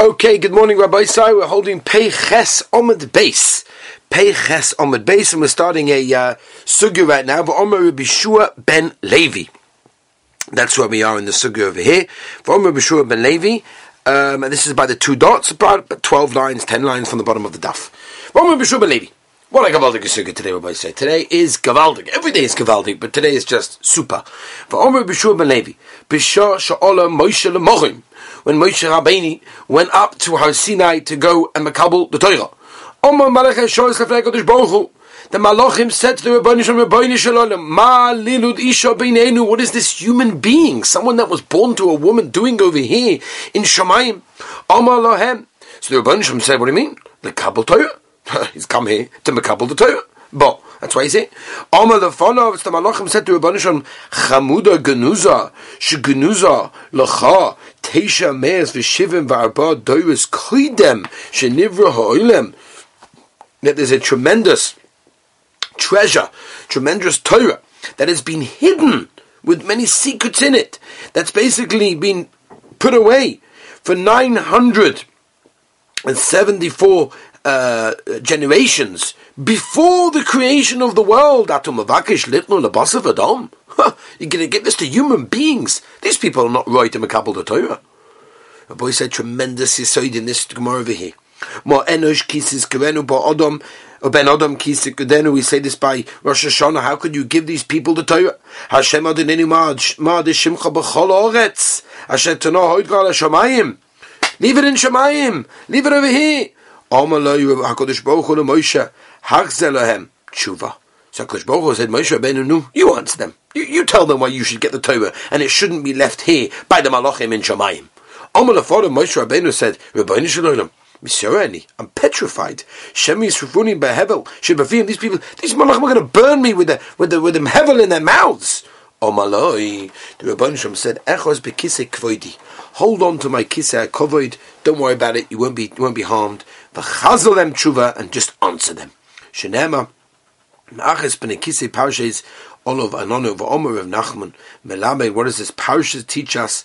Okay, good morning, Rabbi Sai. We're holding Pei Ches Omid Base. Pei Ches Omid Base, and we're starting a uh, right now. But Omer Rabbi ben Levi. That's where we are in the sugya over here. For Omer Rabbi ben Levi, um, and this is by the two dots, about 12 lines, 10 lines from the bottom of the daf. For Omer Rabbi ben Levi. What a Gavaldik sugya today, Rabbi Say. Today is Gavaldik. Every day is Gavaldik, but today is just super. For Omer Rabbi ben Levi. Bishar Sha'ola Moshe Lemochim when Moshe Rabbeinu went up to Har Sinai to go and makabel the Torah. The Malachim said to the Rabbanu Shalom, Shalom, Ma lilud isha beinenu, what is this human being, someone that was born to a woman doing over here in Shemayim? Amar lohem. So the Shalom said, what do you mean? The Kabul Torah. He's come here to makabel the Torah. But that's why he said, Amar lefonov, the Malachim said to Rabbanu Shalom, Chamuda genuza, shegenuza lecha, Teisha Me'ez V'Shivim V'Arba Doiris Koidem Shenivra Ha'oilem. That there's a tremendous treasure, tremendous Torah that has been hidden with many secrets in it, that's basically been put away for 974 uh, generations before the creation of the world. You're going to give this to human beings. These people are not right to Makabal the Torah. A boy said tremendous yisoid in this Gemara over here. More enosh kisis kerenu ba adam ben adam kisik kedenu. We say this by Rosh Hashanah. How could you give these people the Torah? Hashem adinenu ma de shimcha b'chol oretz. Hashem tano hoid gal. Leave it in shamayim. Leave it over here. Hakadosh Baruch Hu Moshe Hachzelahem tshuva. So Kosh Baruch said, Moshe Rabbeinu, you answer them. You, you, tell them why you should get the Torah, and it shouldn't be left here by the Malachim in Shemayim. Omer Lefora Moshe Rabbeinu said, Rabbeinu Shalom, Miserani, I'm petrified. Shemi Srufuni Behevel, Shebafim, these people, these Malachim are going to burn me with the, with the, with the Hevel in their mouths. Omaloi, the Shalom said, Echos bekise kvoidi. Hold on to my kiseh kovoid, don't worry about it, you won't be, you won't be harmed. V'chazel them tshuva, and just answer them. Shenema, Achas Benekise Parshes Olov Anono Omer of Nachman Melamed. What does this Parsha teach us?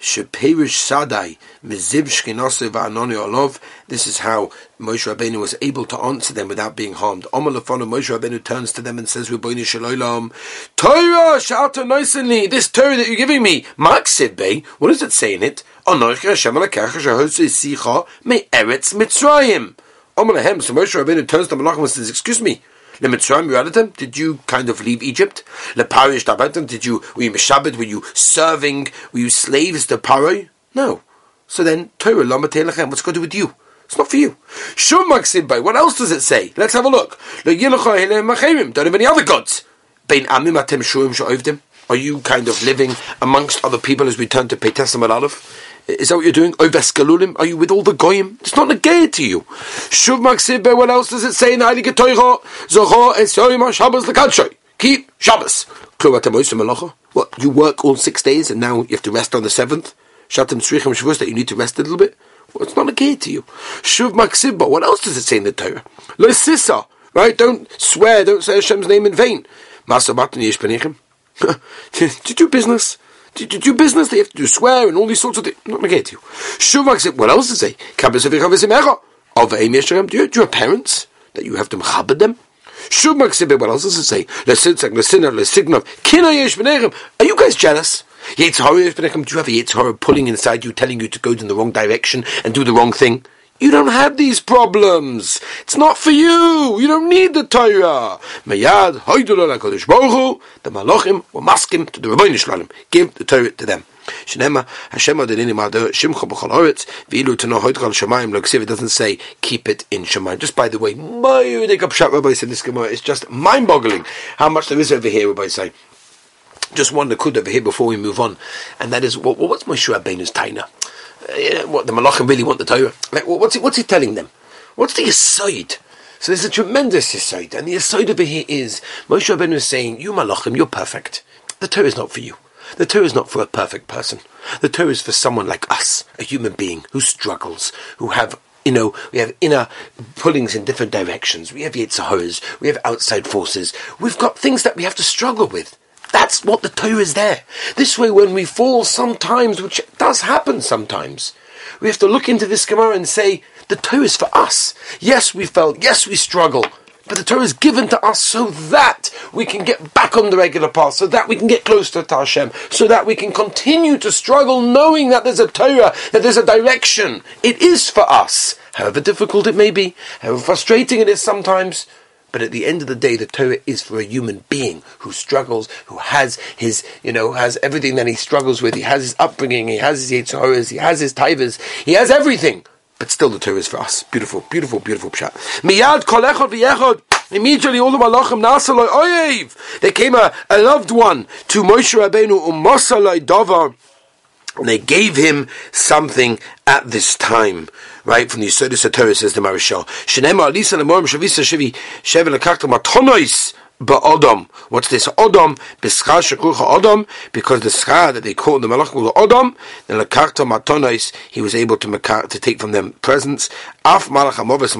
Sheperish Sadai Miziv Shkinose Va'anoni Olov. This is how Moshe Rabbeinu was able to answer them without being harmed. Omer Lefono Moshe Rabbeinu turns to them and says, "Rabbeinu Shalolam Torah Shalta Noisenli. This Torah that you're giving me, Maksiv Bey. Eh? What does it say in it? Onoich Hashem Alakach Shahosei Sicha Me Eretz Mitzrayim." Omer Lehem. So Moshe Rabbeinu turns to Malachim and says, "Excuse me." Lemitzrayim, you added them? Did you kind of leave Egypt? Leparish Dabatim, did you, were you Meshabed? Were you serving? Were you slaves to Paroi? No. So then, Torah, Lama Lamatelechem, what's going to do with you? It's not for you. Shum Maksibay, what else does it say? Let's have a look. Don't have any other gods. Bein Amim Atem Shuim Sha'ovdim. Are you kind of living amongst other people as we turn to Peitasam Aleph? Is that what you're doing? Oveskalulim? Are you with all the goyim? It's not negated to you. Shuv maksibbe, what else does it say in Heilige Teucha? Zocho esoyim Shabbos lekadshoy. Keep Shabbos. What, you work all six days and now you have to rest on the seventh? Shatim tzrichim shavus that you need to rest a little bit? Well, it's not negated to you. Shuv maksibba, what else does it say in the Torah? Lo right? Don't swear, don't say Hashem's name in vain. Masa matan To do business. To, to do business, they have to do swear and all these sorts of things. Not negate you. Shuvak what else does it say? Do you, do you have parents that you have to mchabed them? Shuvak what else does it say? Are you guys jealous? Do you have a pulling inside you, telling you to go in the wrong direction and do the wrong thing? You don't have these problems. It's not for you. You don't need the Torah. Mayad hoidul HaKadosh the Malachim were maskim to the Rabbeinu Shalom. Give the Torah to them. Shnema Hashem Adonini Ma'ader Shimcha B'chol Haaretz V'ilu Tano Hoidchal Shemayim L'Ksiv It doesn't say keep it in Shemayim. Just by the way, my Yudek Pshat Rabbi said this Gemara is just mind-boggling how much there is over here. Rabbi say. Just one kud over here before we move on, and that is what, what's Moshe Rabbeinu's taina? What the Malachim really want the Torah. Like, what's he, what's he telling them? What's the aside? So there's a tremendous aside, and the aside over here is Moshe Rabbeinu is saying, "You Malachim, you're perfect. The Torah is not for you. The Torah is not for a perfect person. The Torah is for someone like us, a human being who struggles, who have." You know, we have inner pullings in different directions. We have Yetzahoras. We have outside forces. We've got things that we have to struggle with. That's what the Torah is there. This way, when we fall sometimes, which does happen sometimes, we have to look into this Gemara and say, the Torah is for us. Yes, we felt, yes, we struggle. But the Torah is given to us so that we can get back on the regular path, so that we can get closer to Hashem, so that we can continue to struggle knowing that there's a Torah, that there's a direction. It is for us, however difficult it may be, however frustrating it is sometimes. But at the end of the day, the Torah is for a human being who struggles, who has his, you know, has everything that he struggles with. He has his upbringing, he has his Yitzharas, he has his Tivas, he has everything. But still, the Torah is for us. Beautiful, beautiful, beautiful pshat. Miyad. Immediately, all the malachim nasaloi oyev. There came a, a loved one to Moshe Rabbeinu umasaloi davar. They gave him something at this time. Right, from the Yisodis HaTorah says the Maharshal. Shenema alisa lemorim shavisa shivi shevel matonois ba'odom. What's this? Odom, odom, because the schar that they called the malach called odom, then lekakta matonois, he was able to to take from them presents. Af malach hamoves.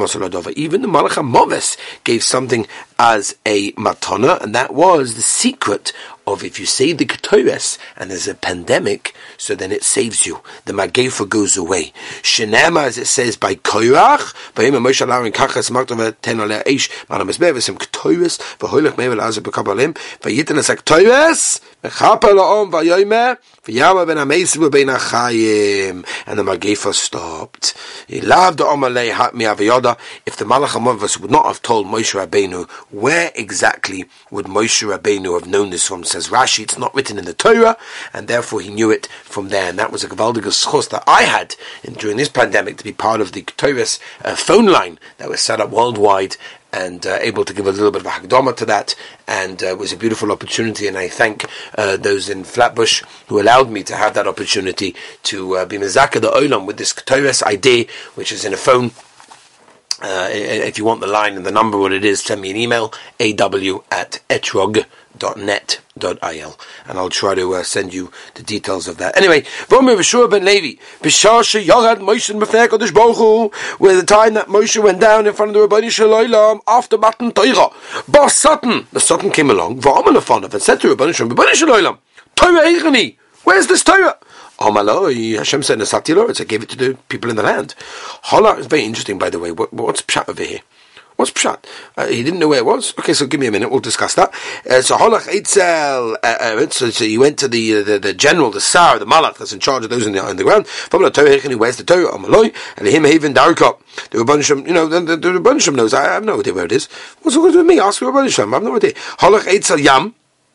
Even the malach gave something as a matana, and that was the secret of if you say the Ketores and there's a pandemic, so then it saves you. The Magefa goes away. Shenema, as it says, by Koirach, by him, Moshe Alarin Kachas, Magdava, Ten Ole Eish, Manam Esbev, Sim Ketores, Vahoilach Mevel Azar Bekabalim, Vayitin Esak Ketores, And the Magefa stopped. He loved the Omalei Hatmi Avayoda. If the Amavas would not have told Moshe Rabbeinu, where exactly would Moshe Rabbeinu have known this from? Says Rashi, it's not written in the Torah, and therefore he knew it from there. And that was a Gavaldiga schos that I had in, during this pandemic to be part of the Torah's uh, phone line that was set up worldwide and uh, able to give a little bit of a hagdama to that, and uh, it was a beautiful opportunity. And I thank uh, those in Flatbush who allowed me to have that opportunity to uh, be mezaka the olam with this Torah's ID, which is in a phone uh, if you want the line and the number, what it is, send me an email, aw at etrog.net.il, and I'll try to uh, send you the details of that. Anyway, Levi, where the time that Moshe went down in front of the Rabbani Shalom after Matan Torah, Bas Sutton, the Sutton came along, and said to Rabbani Shalom, Rabbani Shalom, Torah Eichani, where's this Torah? Amaloi, Hashem said Nasati Loretz, I gave it to the people in the land. Hola is very interesting, by the way. What, what's Pshat over here? What's Pshat? Uh, he didn't know where it was. Okay, so give me a minute, we'll discuss that. Uh, so Holach Eitzel, uh, uh, so, so he went to the, uh, the, the general, the Sar, the Malach that's in charge of those in the, in the ground. From the Torah, where's the Torah? Amaloi, and him even Darkop. The Rabbanisham, you know, the, the, the Rabbanisham knows, I, I have no idea where it is. What's it going to do with me? Ask the Rabbanisham, I have no idea. Holach Eitzel Yam,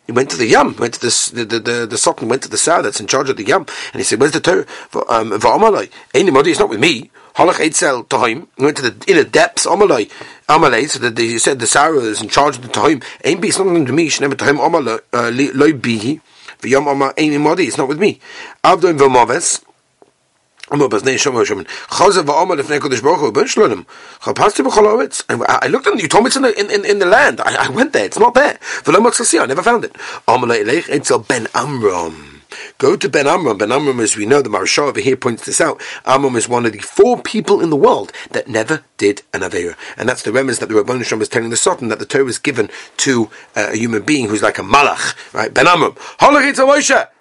he went to the Yam, went to the the the, the Sultan went to the Sar that's in charge of the Yam, and he said, "Where's the Torah?" Um, it's not with me. Halach Eitzel Time went to the inner depths. Amalai, Amalai. So that he said the Sar is in charge of the time. Ain't be something to me. She never time Amalai loy bihi. V'yam Amal ain't. It's not with me. Avdon v'maves. I looked in you told me it's in the, in, in, in the land. I, I went there, it's not there. I never found it. Ben Amram. Go to Ben Amram. Ben Amram, as we know, the Maharshal over here points this out. Amram is one of the four people in the world that never did an Avera. And that's the remez that the Rabban Shalom was telling the Sultan that the Torah was given to uh, a human being who's like a malach, right? Ben Amram.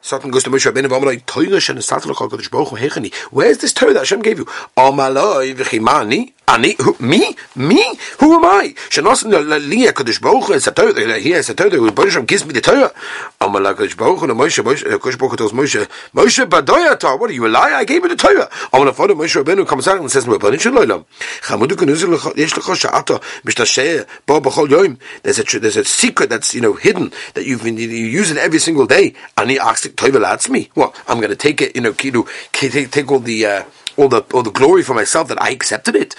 Satan goes to Moshe Rabbeinu Amalai Torah Shen Satel Kodesh Baruch Hechani. Where's this Torah that Hashem gave you? Amalai V'chimani. Ani, who, me, me, who am I? Shenosin Liya Kodesh Baruch is a Torah. Here is a Torah. When Hashem gives me the Torah, Amalai Kodesh Baruch and Moshe, Moshe, uh, Kodesh Baruch tells Moshe, Moshe Badoyata. What are you a liar? I gave you the Torah. Amalai Father Moshe Rabbeinu comes out and says, Rabbeinu Shalom. Chamudu Kenuzil Yesh Lecha Sha'ata Mishtasheh Bo B'chol Yom. There's a there's a secret that's you know hidden that you've been you use it every single day. Ani asks toivel me. Well, I'm going to take it, you know, kidu, take, take all the, uh, all the all the glory for myself that I accepted it.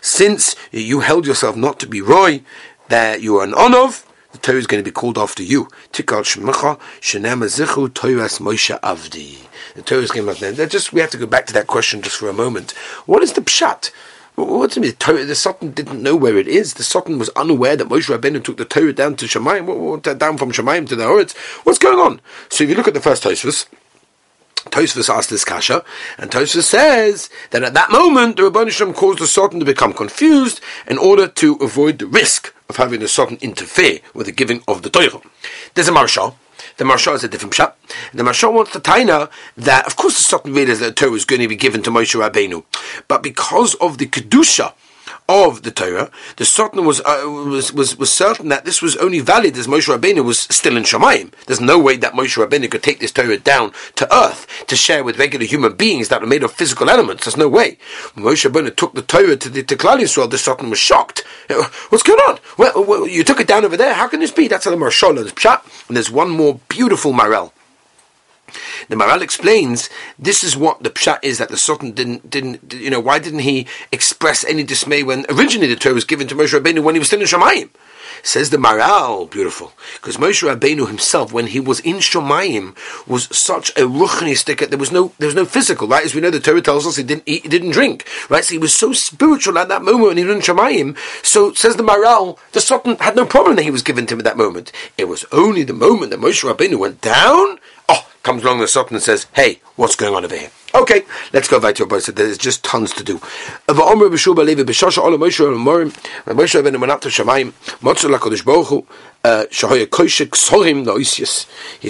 Since you held yourself not to be roy, that you are an onov, the Torah is going to be called after you. Tikal shmecha shenem zichu Torahs Moshe Avdi. The Torah is going to be just we have to go back to that question just for a moment. What is the pshat? What's the Torah? The Sultan didn't know where it is. The Sultan was unaware that Moshe Rabbeinu took the Torah down to Shemayim, down from Shemayim to the Horitz. What's going on? So if you look at the first Tosfos, Tosfos asked this kasha, and Tosfos says that at that moment the Rabban Shem caused the Sultan to become confused in order to avoid the risk of having the Sultan interfere with the giving of the Torah. There's a Maharshal The Maharsha is a different pshat. The Maharsha wants the taina that, of course, the Satan realized that Torah was going to be given to Moshe Rabbeinu, but because of the kedusha of the Torah, the Sultan was, uh, was, was, was certain that this was only valid as Moshe Rabbeinu was still in Shemayim. There's no way that Moshe Rabbeinu could take this Torah down to earth to share with regular human beings that are made of physical elements. There's no way. When Moshe Rabbeinu took the Torah to the to Klal Yisrael, the Sultan was shocked. Uh, what's going on? Well, well, you took it down over there. How can this be? That's how the Maharsha is pshat. And there's one more beautiful Maharil. The Maharil explains this is what the pshat is that the Sultan didn't didn't you know why didn't he express any dismay when originally the Torah was given to Moshe Rabbeinu when he was still in Shemayim? Says the Maharil, beautiful, because Moshe Rabbeinu himself, when he was in Shemayim, was such a ruchni sticker. There was no, there was no physical, right? As we know, the Torah tells us he didn't eat, he didn't drink, right? So he was so spiritual at that moment when he was in Shemayim. So says the Maharil, the Sultan had no problem that he was given to him at that moment. It was only the moment that Moshe Rabbeinu went down. Oh, comes along the Sultan and says, "Hey, what's going on over here?" Okay, let's go back to our So there's just tons to do. Up uh. He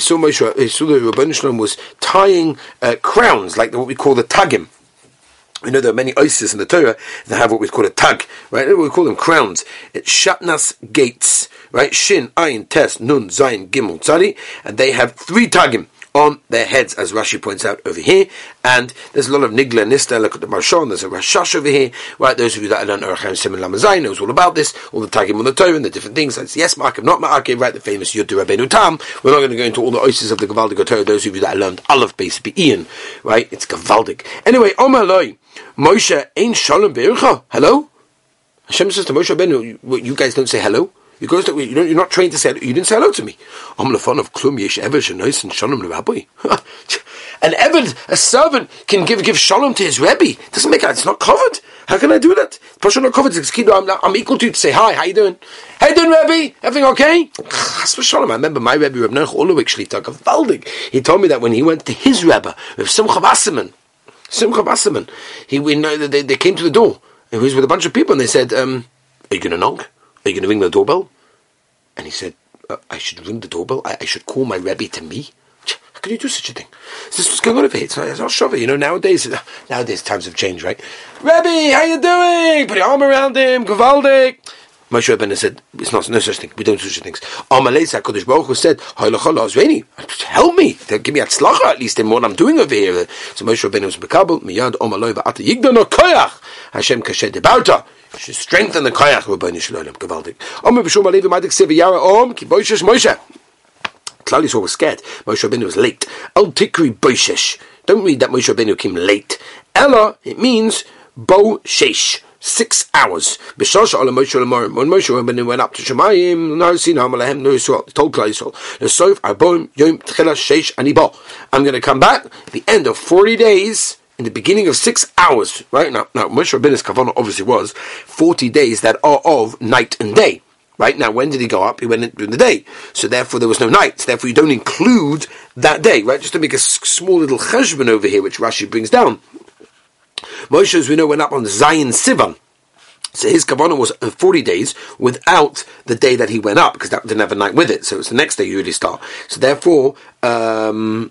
saw Moshe, he saw the Rabbeinu Shalom was tying uh, crowns, like what we call the tagim. We know there are many Isis in the Torah that have what we call a tag, right? We call them crowns. It's Shatnez Getz, right? Shin, Ayin, Tes, Nun, Zayin, Gimel, Tzadi, and they have three tagim on their heads, as Rashi points out over here. And there's a lot of Nigla Nista, look at the Marshon, there's a Rashash over here, right? Those of you that learn Urchem Simon Lamazai knows all about this, all the tagging on the Torah and the different things. That's yes, Ma'akim, not Ma'akim, right? The famous Yud Rabbeinu Tam. We're not going to go into all the oases of the Gavaldik Torah, those of you that learned Aleph Beis Ian, right? It's Gavaldik. Anyway, Omar Loi, Moshe Ein Shalom Be'ircha. Hello? Hashem says to Moshe Rabbeinu, you guys don't say hello? Guys don't, you you're not trained to say, you didn't say hello to me. I'm the fun of klum yesh ever shenois and shalom rabbi. An Eved, a servant, can give give shalom to his Rebbe. Doesn't make it's not covered. How can I do that? Pasha not covered. It's I'm, I'm equal to you to say hi. How you doing? How you doing, Rebbe? Everything okay? Shalom. I remember my Rebbe, Reb Noach Orlowek Shlita Gavaldig. He told me that when he went to his Rebbe, with Simcha Wasserman, Simcha Wasserman, he we know that they, they came to the door. He was with a bunch of people, and they said, um, "Are you going to knock? Are you going to ring the doorbell?" And he said, uh, "I should ring the doorbell. I, I should call my Rebbe to me." How can you do such a thing? Is this what's going on over here? It's not, it's. You know, nowadays, nowadays times have changed, right? Rebbe, how you doing? Put your arm around him, Gavaldik. Moshe Rabbeinu said, "It's not no such thing. We don't do such things." Amalei Hakadosh Baruch Hu said, Help me, give me a tzlacha at least in what I'm doing over here." So Moshe Rabbeinu was bekabel miyad Amalei va'ata yigdano koyach Hashem kashed debarta. Should strengthen the koyach Rabbeinu Shalom. Omer alevi madik sevi yara om ki boishes Moshe. Klal Yisrael was scared. Moshe Rabbeinu was late. Tikri boishesh. Don't read that Moshe Rabbeinu came late. Ella, it means bo shesh. Six hours. When Moshe Rabbeinu went up to Shemayim, Nusra, told Klal Yisrael, Yom Tchela. I'm going to come back at the end of 40 days in the beginning of six hours, right? Now, now Moshe Rabbeinu's kavanah obviously was 40 days that are of night and day. Right now, when did he go up? He went in during the day, so therefore there was no night. Therefore, you don't include that day, right? Just to make a small little cheshbon over here, which Rashi brings down. Moshe, as we know, went up on Zayin Sivan. So his kavanah was 40 days without the day that he went up, because that didn't have a night with it. So it's the next day you really start. So therefore, um,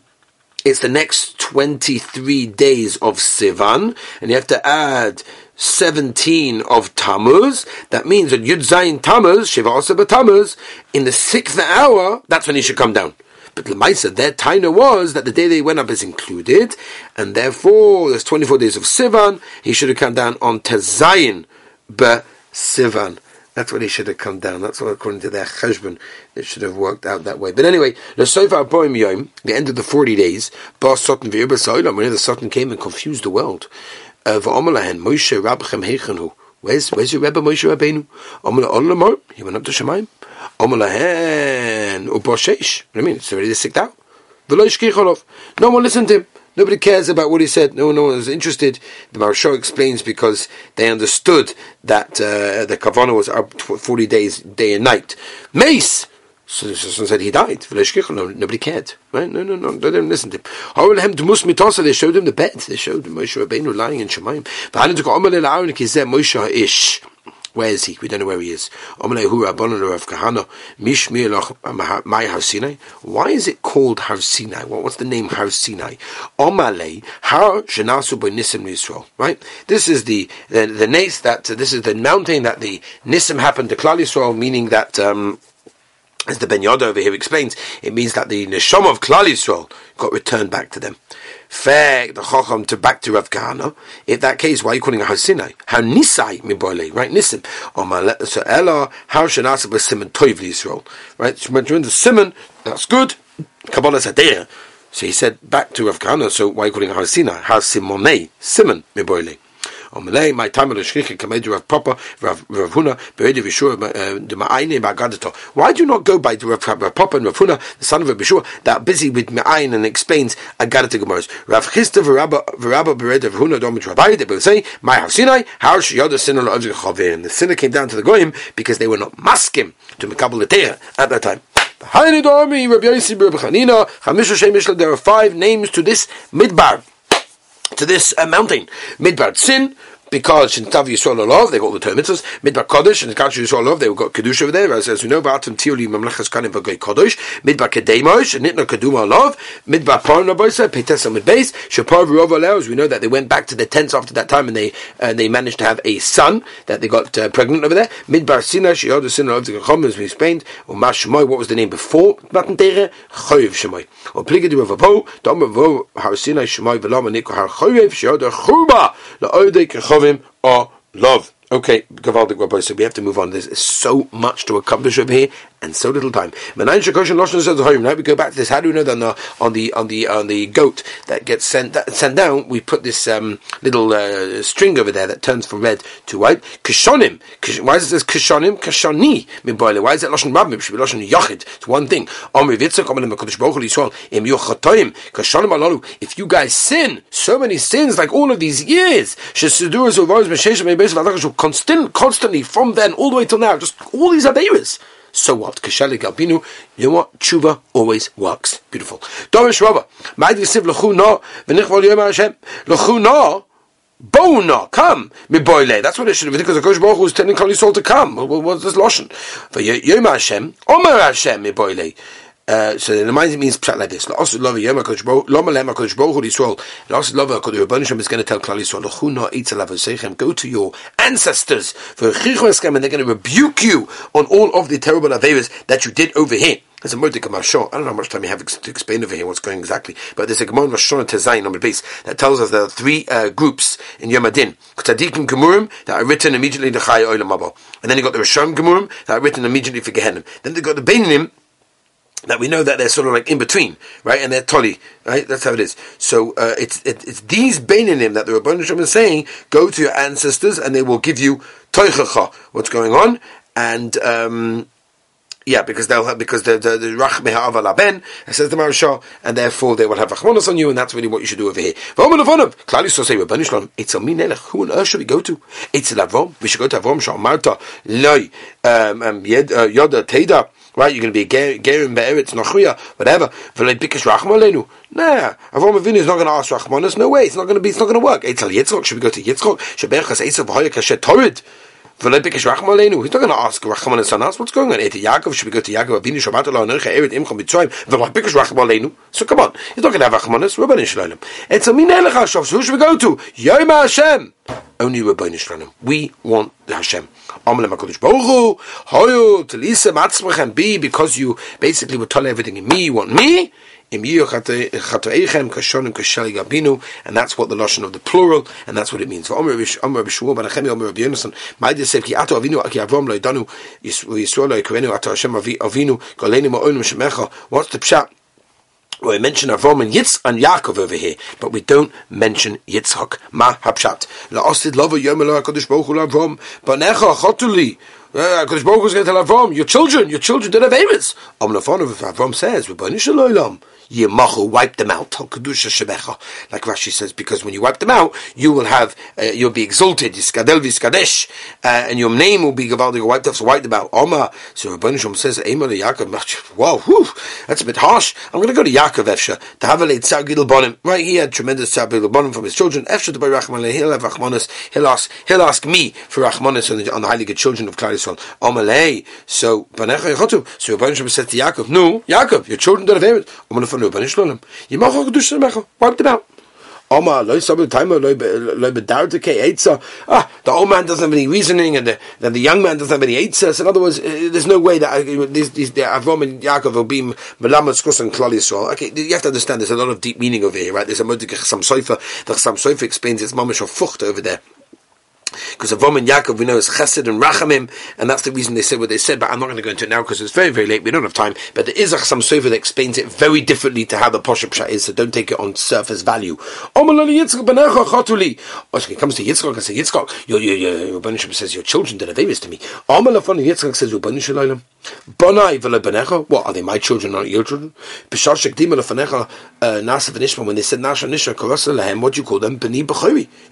it's the next 23 days of Sivan, and you have to add 17 of Tammuz. That means that Yud Zayin Tammuz, Shiva Osaba Tammuz, in the sixth hour, that's when he should come down. But Lemaisa, their taina was that the day they went up is included, and therefore there's 24 days of Sivan. He should have come down on Tezayin be Sivan. That's when he should have come down. That's what, according to their cheshbon, it should have worked out that way. But anyway, the Sofa Yom, the end of the 40 days, Bas Sotan V'Yubba when the Sotan came and confused the world, uh, V'Omalahen, Moshe Rabchem Heichenu. Where's, where's your Rebbe Moshe Rabbeinu? Omala Olamor, he went up to Shemaim. Omalahen, Uboshesh. What do you mean? It's already sicked out. No one listened to him. Nobody cares about what he said. No, no one was interested. The Maharsha explains because they understood that uh, the Kavana was up 40 days, day and night. Mace! So the said he died. Nobody cared. Right? No, no, no. They didn't listen to him. They showed him the bed. They showed Moshe Rabbeinu lying in Shemayim. Where is he? We don't know where he is. Why is it called Har Sinai? what's the name Har Sinai? Har Nisim Right? This is the the, the nace that uh, this is the mountain that the Nisim happened to Klal Yisrael, meaning that. Um, as the Ben Yoda over here explains, it means that the Neshama of Klal Yisrael got returned back to them. Fair the Chacham to back to Rav Kahana. If that case, why are you calling it Hasinai? How Nisai miboile, right? Nisim. So Ella, how should I Shanasa was Simon Toiv Yisrael, right? So when the Simon, that's good. Kabbalah Sadeh. So he said back to Rav Kahana, so why are you calling it Hasinai? How Simonei, Simon miboile. Omelei, my time of the shchicha kamed Rav Papa, Rav Huna, Beredi Vishur, the Ma'ayne uh, Magadato. Why do you not go by Rav Papa and Rav Huna, the son of Rav Bishur, that are busy with Ma'ayin and explains Agadata Gemaras? Rav Chisda Verabba Beredi Rav Huna, Domit Rabbi, they will say, My Hav Sinai, how Shiyada Sinner of Chavir. And the sinner came down to the Goyim because they were not maskim to Mekabal at that time. There are five names to this midbar to this uh, mountain. Midbar Sin, because in Tav Yisrael Love, they got all the term mitzvahs. Midbar Kodesh, and in Kadosh Yisrael Love, they got Kedusha over there, as, as we know, Ba'atim Tioli Mamlechas Kanim Bagay Kodesh, Midbar Kedemosh, and Nitna Keduma Love, Midbar Parna Boisa, Petesa Midbase, Shapar Rova Leos, we know that they went back to the tents after that time and they uh, they managed to have a son, that they got uh, pregnant over there. Midbar Sina, Shioda Sina the Chacham, as we explained, or Mash Shemoy, what was the name before Matan Tere? Choyev Shemoy. Or Pligadu of Avo, Dom Avo, Har Sina Shemoy, Velama Niko Har Choyev, Shioda Chuba, La'odei Kechovim, or love. Okay, Gavaldik so we have to move on. There's so much to accomplish over here and so little time. Now we go back to this. How do we know that on the on the on the, on the goat that gets sent sent down, we put this um, little uh, string over there that turns from red to white. Kishonim. Why does it says kishonim? Kishoni. Why is it lashon rabim? Should be yachid. It's one thing. If you guys sin so many sins like all of these years, constant, constantly from then all the way till now, just all these averas. So what? Kashali Galbinu, you know what? Tshuva always works. Beautiful. Dorish Rabba, Ma'ad Yisiv L'chu V'nichvol Yom HaShem, L'chu Bona, come, miboile. That's what it should be because the Kosh Baruch Hu is telling Kali Yisrael to come. What's this loshen? For Yom Hashem, Omer Hashem, miboile. Uh, so the mind means pshat like this. Also, love yom hakadosh lama lema hakadosh baruch hu Yisrael. Also love hakadosh Rebbeinu is going to tell Klal Yisrael, "Lachuna itzel avosechem." Go to your ancestors for chichvaskem, and they're going to rebuke you on all of the terrible averas that you did over here. There's a Mordecai Marshon. I don't know how much time you have to explain over here what's going exactly, but there's a Gemara Marshon Tezayin on the base that tells us there are three uh, groups in Yom Adin. Tzadikim Gemurim that are written immediately in the Chai Olam Haba. And then you got the Rishon Gemurim that are written immediately for Gehenim. Then they got the Beinim that we know that they're sort of like in between, right? And they're tolly, right? That's how it is. So uh, it's it, it's these Bainanim that the Rabban Shem is saying, go to your ancestors and they will give you toichacha, what's going on, and um, yeah, because they'll have because the the, the rachme ha'aval ben says the Maharsha, and therefore they will have rachmanos on you, and that's really what you should do over here. It's. Who on earth should we go to? It's Avrom. We should go to Avrom. Shamarta loy um, um, uh, yoda teda right? You're going to be a gerim be'eretz nachriya, whatever. V'lei bikish rachma leinu. Nah, Avram Avinu is not going to ask rachmanis. No way, it's not going to be. It's not going to work. Eitzel Yitzchok. Should we go to Yitzchok? Sheberchas Eitzel v'hoya kashet torid. He's not going to ask rachmanis on us. What's going on? Eti Yaakov. Should we go to Yaakov Avinu Shabbat lo anercha eret imcham mitzrayim. V'lei bikish rachma leinu. So come on, he's not going to have rachmanis. Rabban Shalom. It's a minelech hashav. So who should we go to? Yom Hashem. Only Rabban Shalom. We want the Hashem. Amalem HaKadosh Baruch Hu, Hoyu, Telisa, Matzmachem, be, because you basically would tell everything in me, you want me, and that's what the lashon of the plural, and that's what it means. What's the pshat? Well, we mention Avram and Yitz and Yaakov over here, but we don't mention Yitzchak. Ma hapshat. La'osid lova yom elo HaKadosh Baruch Hu Avram. Banecha chotuli. Uh, HaKadosh Baruch is going to tell Avram, your children, your children did have Avis. Om Lafonov, Avram says, Rabbani Shalom. Yemachu, wipe them out. Kedusha shebecha, like Rashi says, because when you wipe them out, you will have, uh, you'll be exalted, Yiskadel v'Yiskadesh, uh, and your name will be Gavaldig wiped off, so wipe them out. Oma, so Rabban Shalom says, Emer Yaakov, wow, whew, that's a bit harsh. I'm going to go to Yaakov Efsha, to have a late Gidel Bonim. Right, he had tremendous Tzar Gidel Bonim from his children. Efsha to buy Rachman, he'll have Rachmanis, he'll ask, he'll ask me for Rachmanis on the, on the good children of Klal Yisrael. Omalei, so, Banecha Yechotu, so Rabban Shalom said to Yaakov, no, Yaakov, your children don't have to find Rabban Shalom. Yimach HaKadosh Shemecha, wipe them out. Oma, loy sabu timer, loy bedarte ke eitza. Ah, the old man doesn't have any reasoning, and the, then the young man doesn't have any eitzas. In other words, uh, there's no way that Avram and Yaakov will be melamed skus and klal Yisrael. Okay, you have to understand. There's a lot of deep meaning over here, right? There's a modik some soifer. The some soifer explains it's mamish of fucht over there. Because Avram and Yaakov, we know, is Chesed and Rachamim, and that's the reason they said what they said, but I'm not going to go into it now because it's very, very late. We don't have time. But there is some sofa that explains it very differently to how the Posha Pshat is, so don't take it on surface value. Oh, when it comes to Yitzchak, I say, Yitzchak, your, your, your, your Rebbeinu says, your children did a favors to me. Yitzchak says, what, are they my children, not your children? Uh, when they said nasha nisha, what do you call them? You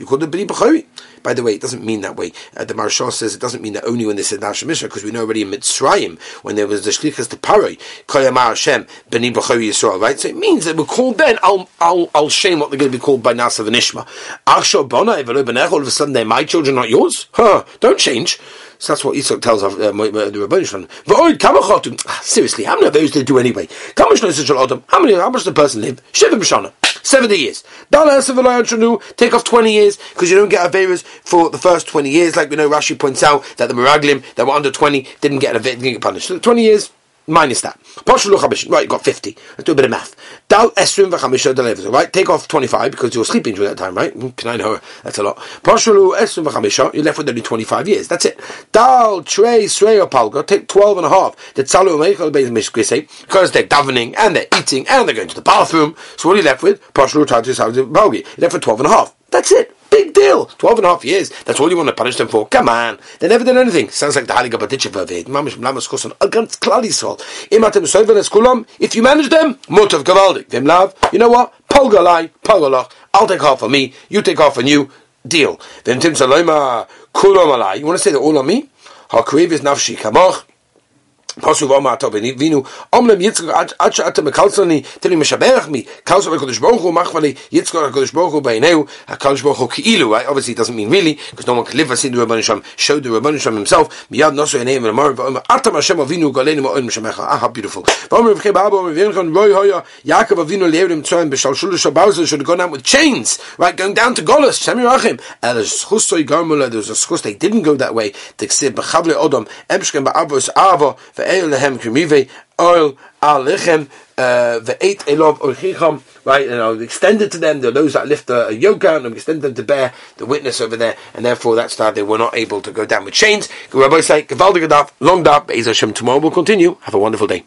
call them b'chori. By the way, it doesn't mean that way. Uh, the Maharsha says it doesn't mean that only when they said Nasha Mishra, because we know already in Mitzrayim, when there was the Shlichas to Paroi, Koyamar Hashem, B'chori Yisrael, right? So it means that we're called then, I'll, I'll, I'll shame what they're going to be called by Nasa V'nishma. Arsho Bona, all of a sudden they're my children, not yours? Huh, don't change. So that's what Yitzchak tells uh, the kamachotum. Ah, seriously, how many of those did they do anyway? How many? How much the person live? Shivim b'shana. 70 years. Take off 20 years because you don't get Averas for the first 20 years. Like we know, Rashi points out that the Meraglim that were under 20 didn't get, a, didn't get punished. So 20 years, minus that. Right, you got 50. Let's do a bit of math. Dal esrim v'chamisha. Right, take off 25 because you were sleeping during that time, right? Hmm, can I know? That's a lot. Pashulu esrim v'chamisha. You're left with only 25 years. That's it. Dal srei or palga. Take 12 and a half. The meichel beis mishkrise because they're davening and they're eating and they're going to the bathroom. So what are you left with? Pashulu tatis palgi. You're left with 12 and a half. That's it. Big deal. Twelve and a half years. That's all you want to punish them for. Come on. They never did anything. Sounds like the Heilige Berditchever. Mamish Mlamas Kosan. Against Klal Yisrael. Imatem Soiven Kulam. If you manage them, Mutav Gavaldik. Them love. You know what? Polgalai. Polgalach. I'll take half on me. You take half on you. Deal. Then Tim Saloma. Kulam Alai. You want to say that all on me? HaKriv is Nafshi Kamach. Pasu vama to ben vinu omlem yitzchak mekalsoni teli meshaberach mi kodesh mach vali kodesh a obviously it doesn't mean really because no one can live as in the sham show the rabban sham himself meshamecha ah beautiful. Kon roy hoya should have gone out with chains right going down to Golos Shemi Rachim el there was a schus they didn't go that way. To ksib bechavle odom avo ve'el lehem krimive oil al lechem uh, elov orchicham right, you know, extended to them, the those that lift a, a yoke and extend them to bear the witness over there, and therefore that's why they were not able to go down with chains. Rabbi say, long daf, tomorrow we'll continue. Have a wonderful day.